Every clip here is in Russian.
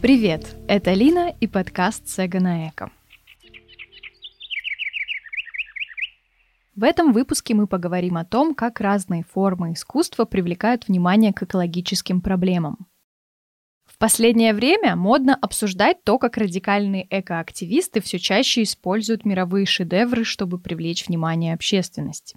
Привет, это Лина и подкаст «Сега на эко». В этом выпуске мы поговорим о том, как разные формы искусства привлекают внимание к экологическим проблемам. В последнее время модно обсуждать то, как радикальные экоактивисты все чаще используют мировые шедевры, чтобы привлечь внимание общественности.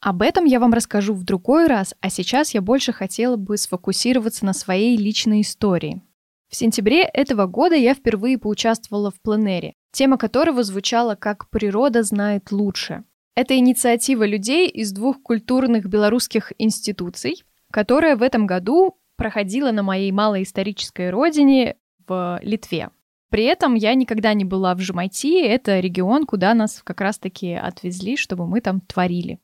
Об этом я вам расскажу в другой раз, а сейчас я больше хотела бы сфокусироваться на своей личной истории – в сентябре этого года я впервые поучаствовала в пленере, тема которого звучала как «Природа знает лучше». Это инициатива людей из двух культурных белорусских институций, которая в этом году проходила на моей малой исторической родине в Литве. При этом я никогда не была в Жемайти, это регион, куда нас как раз-таки отвезли, чтобы мы там творили.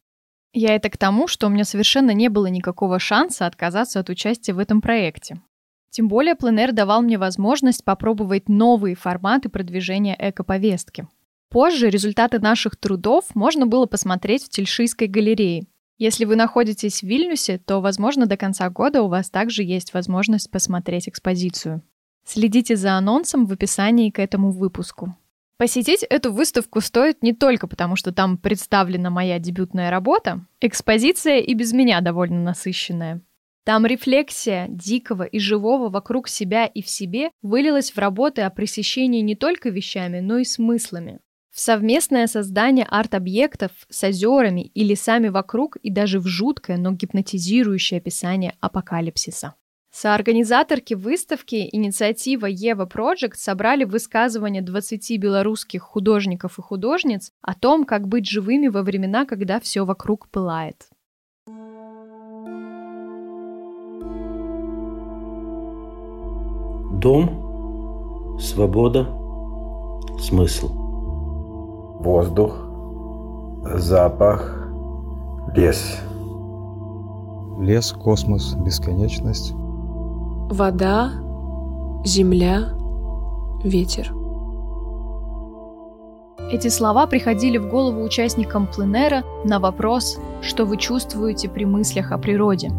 Я это к тому, что у меня совершенно не было никакого шанса отказаться от участия в этом проекте. Тем более пленэр давал мне возможность попробовать новые форматы продвижения эко-повестки. Позже результаты наших трудов можно было посмотреть в Тельшийской галерее. Если вы находитесь в Вильнюсе, то, возможно, до конца года у вас также есть возможность посмотреть экспозицию. Следите за анонсом в описании к этому выпуску. Посетить эту выставку стоит не только потому, что там представлена моя дебютная работа, экспозиция и без меня довольно насыщенная. Там рефлексия дикого и живого вокруг себя и в себе вылилась в работы о пресыщении не только вещами, но и смыслами. В совместное создание арт-объектов с озерами и лесами вокруг и даже в жуткое, но гипнотизирующее описание апокалипсиса. Соорганизаторки выставки инициатива Ева Project собрали высказывания 20 белорусских художников и художниц о том, как быть живыми во времена, когда все вокруг пылает. Дом, свобода, смысл. Воздух, запах, лес. Лес, космос, бесконечность. Вода, земля, ветер. Эти слова приходили в голову участникам пленера на вопрос, что вы чувствуете при мыслях о природе.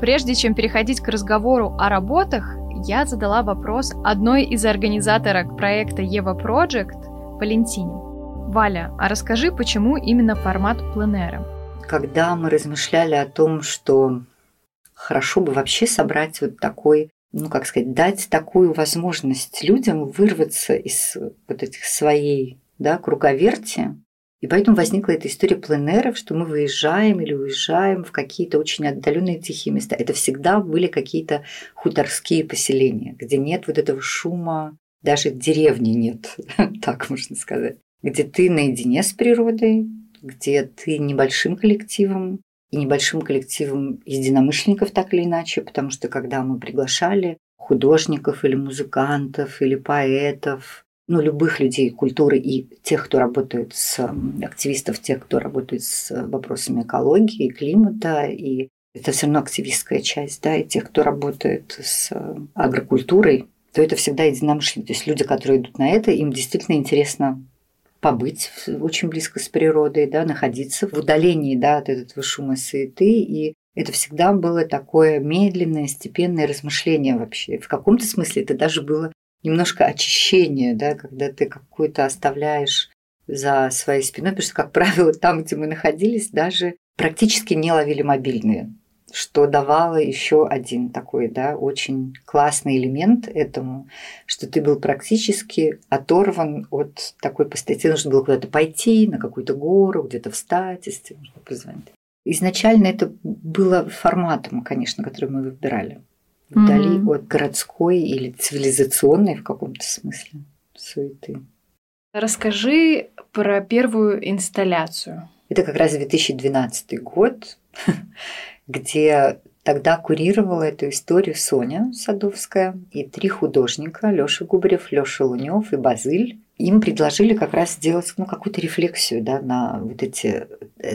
Прежде чем переходить к разговору о работах, я задала вопрос одной из организаторок проекта Ева Project, Валентине. Валя, а расскажи, почему именно формат пленера? Когда мы размышляли о том, что хорошо бы вообще собрать вот такой, ну как сказать, дать такую возможность людям вырваться из вот этих своей да, круговерти, и поэтому возникла эта история пленеров, что мы выезжаем или уезжаем в какие-то очень отдаленные тихие места. Это всегда были какие-то хуторские поселения, где нет вот этого шума, даже деревни нет, так можно сказать, где ты наедине с природой, где ты небольшим коллективом, и небольшим коллективом единомышленников так или иначе, потому что когда мы приглашали художников или музыкантов или поэтов, ну, любых людей культуры и тех, кто работает с активистов, тех, кто работает с вопросами экологии климата, и это все равно активистская часть, да, и тех, кто работает с агрокультурой, то это всегда единомышленники. То есть люди, которые идут на это, им действительно интересно побыть очень близко с природой, да, находиться в удалении да, от этого шума суеты. И это всегда было такое медленное, степенное размышление вообще. В каком-то смысле это даже было немножко очищение, да, когда ты какую-то оставляешь за своей спиной, потому что, как правило, там, где мы находились, даже практически не ловили мобильные, что давало еще один такой, да, очень классный элемент этому, что ты был практически оторван от такой постоянной, тебе нужно было куда-то пойти, на какую-то гору, где-то встать, если тебе нужно позвонить. Изначально это было форматом, конечно, который мы выбирали вдали mm-hmm. от городской или цивилизационной в каком-то смысле суеты. Расскажи про первую инсталляцию. Это как раз 2012 год, где тогда курировала эту историю Соня Садовская и три художника Лёша Губарев, Лёша Лунёв и Базыль им предложили как раз сделать ну, какую-то рефлексию да, на вот эти...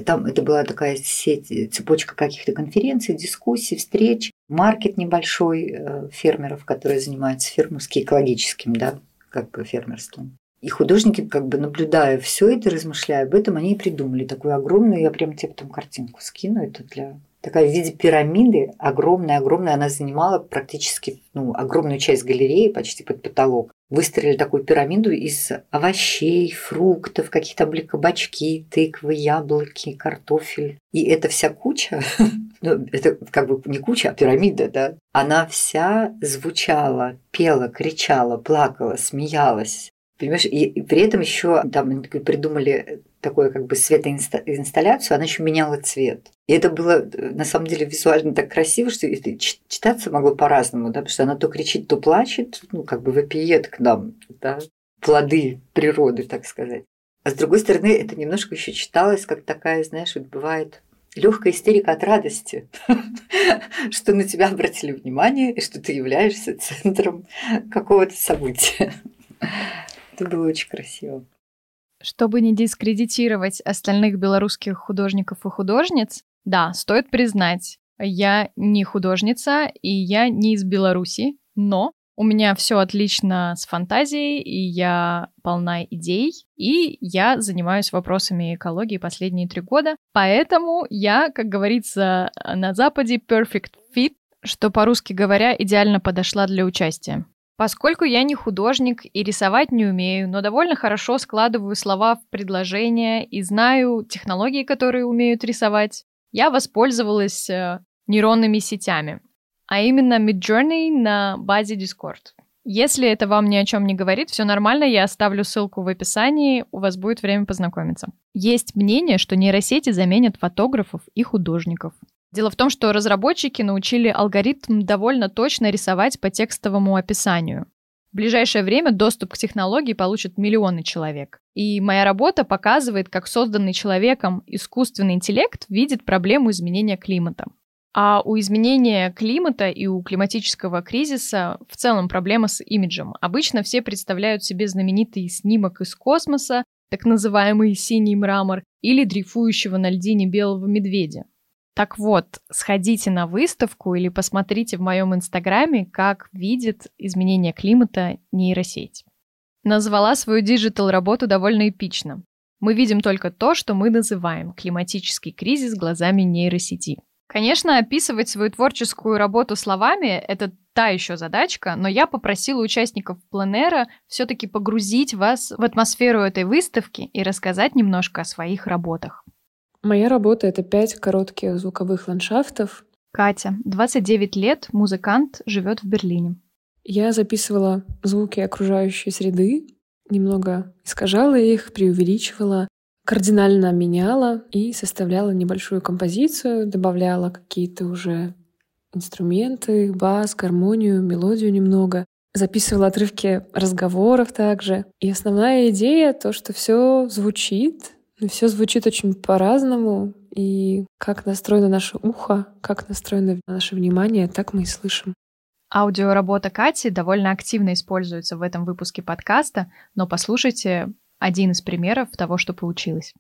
Там это была такая сеть, цепочка каких-то конференций, дискуссий, встреч, маркет небольшой э, фермеров, которые занимаются фермерским экологическим да, как бы фермерством. И художники, как бы наблюдая все это, размышляя об этом, они и придумали такую огромную, я прям тебе потом картинку скину, это для такая в виде пирамиды, огромная-огромная, она занимала практически ну, огромную часть галереи, почти под потолок. Выстроили такую пирамиду из овощей, фруктов, каких-то были кабачки, тыквы, яблоки, картофель. И эта вся куча, ну, это как бы не куча, а пирамида, да, она вся звучала, пела, кричала, плакала, смеялась. Понимаешь, и при этом еще там придумали такое как бы светоинсталляцию, она еще меняла цвет. И это было на самом деле визуально так красиво, что это читаться могло по-разному, да, потому что она то кричит, то плачет, ну, как бы вопиет к нам, да, плоды природы, так сказать. А с другой стороны, это немножко еще читалось, как такая, знаешь, вот бывает легкая истерика от радости, что на тебя обратили внимание и что ты являешься центром какого-то события. Это было очень красиво. Чтобы не дискредитировать остальных белорусских художников и художниц, да, стоит признать, я не художница и я не из Беларуси, но у меня все отлично с фантазией, и я полна идей, и я занимаюсь вопросами экологии последние три года. Поэтому я, как говорится на Западе, perfect fit, что по-русски говоря, идеально подошла для участия. Поскольку я не художник и рисовать не умею, но довольно хорошо складываю слова в предложения и знаю технологии, которые умеют рисовать, я воспользовалась э, нейронными сетями, а именно Midjourney на базе Discord. Если это вам ни о чем не говорит, все нормально, я оставлю ссылку в описании, у вас будет время познакомиться. Есть мнение, что нейросети заменят фотографов и художников. Дело в том, что разработчики научили алгоритм довольно точно рисовать по текстовому описанию. В ближайшее время доступ к технологии получат миллионы человек. И моя работа показывает, как созданный человеком искусственный интеллект видит проблему изменения климата. А у изменения климата и у климатического кризиса в целом проблема с имиджем. Обычно все представляют себе знаменитый снимок из космоса, так называемый синий мрамор, или дрейфующего на льдине белого медведя. Так вот, сходите на выставку или посмотрите в моем инстаграме, как видит изменение климата нейросеть. Назвала свою digital работу довольно эпично. Мы видим только то, что мы называем климатический кризис глазами нейросети. Конечно, описывать свою творческую работу словами – это та еще задачка, но я попросила участников пленера все-таки погрузить вас в атмосферу этой выставки и рассказать немножко о своих работах. Моя работа — это пять коротких звуковых ландшафтов. Катя, 29 лет, музыкант, живет в Берлине. Я записывала звуки окружающей среды, немного искажала их, преувеличивала, кардинально меняла и составляла небольшую композицию, добавляла какие-то уже инструменты, бас, гармонию, мелодию немного. Записывала отрывки разговоров также. И основная идея — то, что все звучит, все звучит очень по-разному, и как настроено наше ухо, как настроено наше внимание, так мы и слышим. Аудиоработа Кати довольно активно используется в этом выпуске подкаста, но послушайте один из примеров того, что получилось.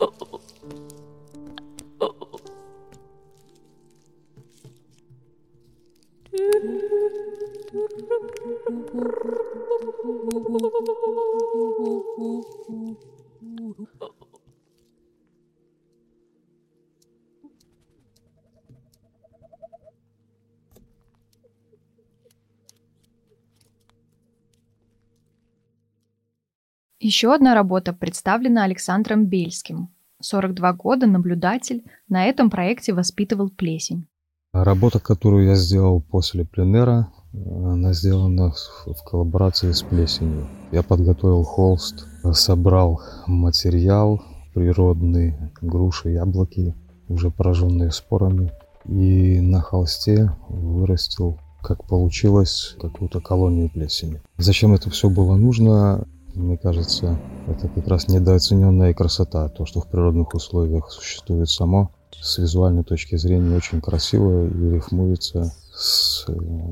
Oh. Еще одна работа представлена Александром Бельским. 42 года, наблюдатель, на этом проекте воспитывал плесень. Работа, которую я сделал после пленера, она сделана в коллаборации с плесенью. Я подготовил холст, собрал материал природный, груши, яблоки, уже пораженные спорами, и на холсте вырастил, как получилось, какую-то колонию плесени. Зачем это все было нужно? Мне кажется, это как раз недооцененная красота. То, что в природных условиях существует само, с визуальной точки зрения очень красиво и рифмуется с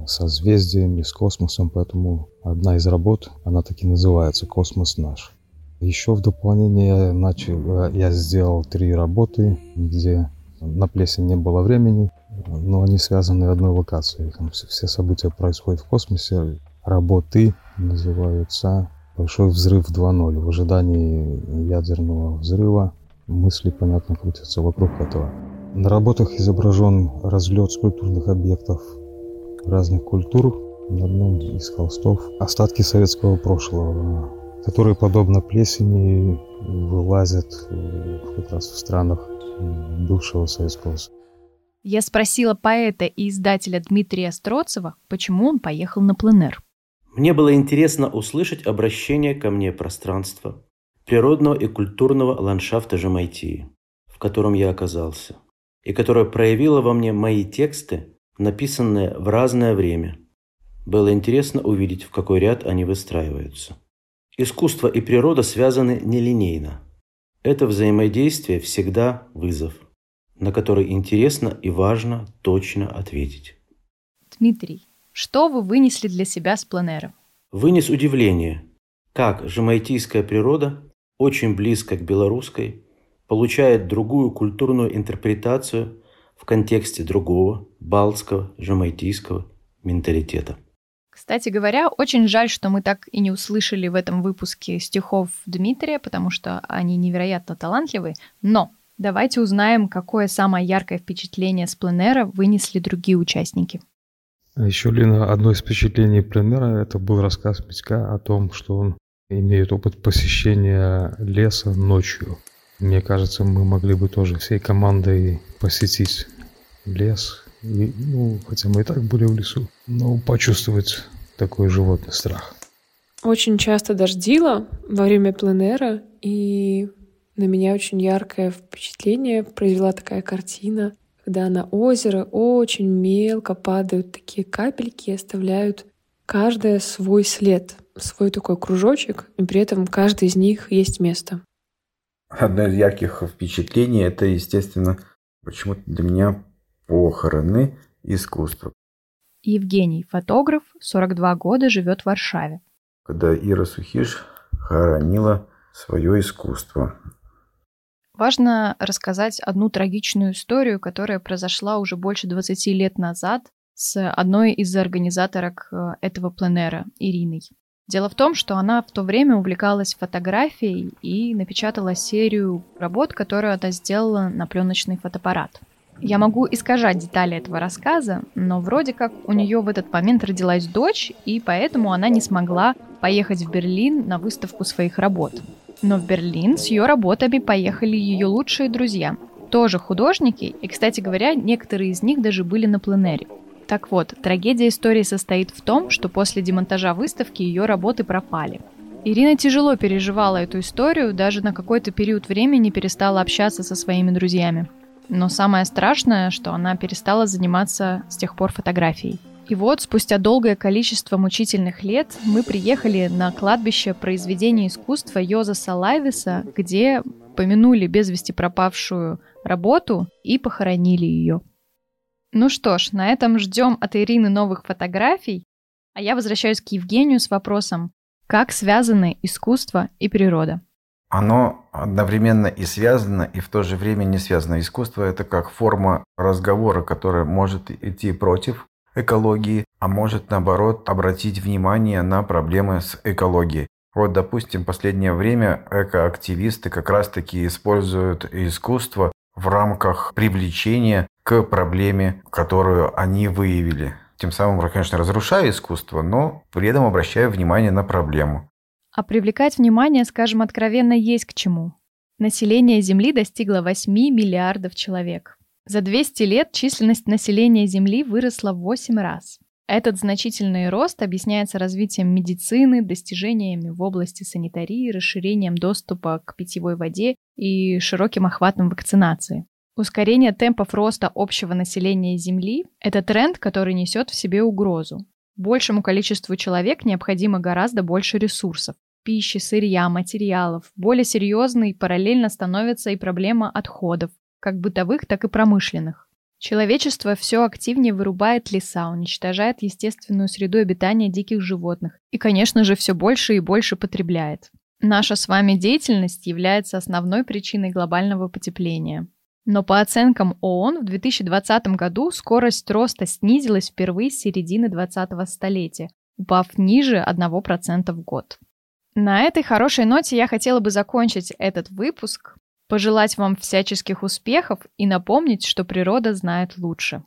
созвездиями, с космосом. Поэтому одна из работ, она таки называется «Космос наш». Еще в дополнение я начал, я сделал три работы, где на плесень не было времени, но они связаны одной локацией. Там все события происходят в космосе. Работы называются «Большой взрыв 2.0». В ожидании ядерного взрыва мысли, понятно, крутятся вокруг этого. На работах изображен разлет скульптурных объектов разных культур. На одном из холстов остатки советского прошлого, которые, подобно плесени, вылазят э, как раз в странах бывшего Советского Союза. Я спросила поэта и издателя Дмитрия Строцева, почему он поехал на пленэр. Мне было интересно услышать обращение ко мне пространства, природного и культурного ландшафта Жамайтии, в котором я оказался, и которое проявило во мне мои тексты, написанные в разное время. Было интересно увидеть, в какой ряд они выстраиваются. Искусство и природа связаны нелинейно. Это взаимодействие всегда вызов, на который интересно и важно точно ответить. Дмитрий, что вы вынесли для себя с планера? Вынес удивление, как жемайтийская природа, очень близко к белорусской, получает другую культурную интерпретацию в контексте другого, балтского, жемайтийского менталитета – кстати говоря, очень жаль, что мы так и не услышали в этом выпуске стихов Дмитрия, потому что они невероятно талантливые. Но давайте узнаем, какое самое яркое впечатление с пленера вынесли другие участники. Еще, Лина, одно из впечатлений пленера – это был рассказ Митька о том, что он имеет опыт посещения леса ночью. Мне кажется, мы могли бы тоже всей командой посетить лес, и, ну, хотя мы и так были в лесу, но почувствовать такой животный страх. Очень часто дождило во время пленера, и на меня очень яркое впечатление произвела такая картина, когда на озеро очень мелко падают такие капельки и оставляют каждая свой след, свой такой кружочек, и при этом каждый из них есть место. Одно из ярких впечатлений — это, естественно, почему-то для меня похороны искусства. Евгений, фотограф, 42 года, живет в Варшаве. Когда Ира Сухиш хоронила свое искусство. Важно рассказать одну трагичную историю, которая произошла уже больше 20 лет назад с одной из организаторок э, этого пленера, Ириной. Дело в том, что она в то время увлекалась фотографией и напечатала серию работ, которую она сделала на пленочный фотоаппарат. Я могу искажать детали этого рассказа, но вроде как у нее в этот момент родилась дочь, и поэтому она не смогла поехать в Берлин на выставку своих работ. Но в Берлин с ее работами поехали ее лучшие друзья, тоже художники, и, кстати говоря, некоторые из них даже были на пленере. Так вот, трагедия истории состоит в том, что после демонтажа выставки ее работы пропали. Ирина тяжело переживала эту историю, даже на какой-то период времени перестала общаться со своими друзьями. Но самое страшное, что она перестала заниматься с тех пор фотографией. И вот, спустя долгое количество мучительных лет, мы приехали на кладбище произведения искусства Йозаса Лайвиса, где помянули без вести пропавшую работу и похоронили ее. Ну что ж, на этом ждем от Ирины новых фотографий, а я возвращаюсь к Евгению с вопросом, как связаны искусство и природа? Оно одновременно и связано, и в то же время не связано. Искусство – это как форма разговора, которая может идти против экологии, а может, наоборот, обратить внимание на проблемы с экологией. Вот, допустим, в последнее время экоактивисты как раз-таки используют искусство в рамках привлечения к проблеме, которую они выявили. Тем самым, конечно, разрушая искусство, но при этом обращая внимание на проблему. А привлекать внимание, скажем откровенно, есть к чему. Население Земли достигло 8 миллиардов человек. За 200 лет численность населения Земли выросла в 8 раз. Этот значительный рост объясняется развитием медицины, достижениями в области санитарии, расширением доступа к питьевой воде и широким охватом вакцинации. Ускорение темпов роста общего населения Земли – это тренд, который несет в себе угрозу. Большему количеству человек необходимо гораздо больше ресурсов. Пищи, сырья, материалов. Более серьезной параллельно становится и проблема отходов, как бытовых, так и промышленных. Человечество все активнее вырубает леса, уничтожает естественную среду обитания диких животных и, конечно же, все больше и больше потребляет. Наша с вами деятельность является основной причиной глобального потепления. Но по оценкам ООН в 2020 году скорость роста снизилась впервые с середины 20-го столетия, упав ниже 1% в год. На этой хорошей ноте я хотела бы закончить этот выпуск, пожелать вам всяческих успехов и напомнить, что природа знает лучше.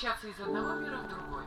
Перемещаться из одного мира в другой.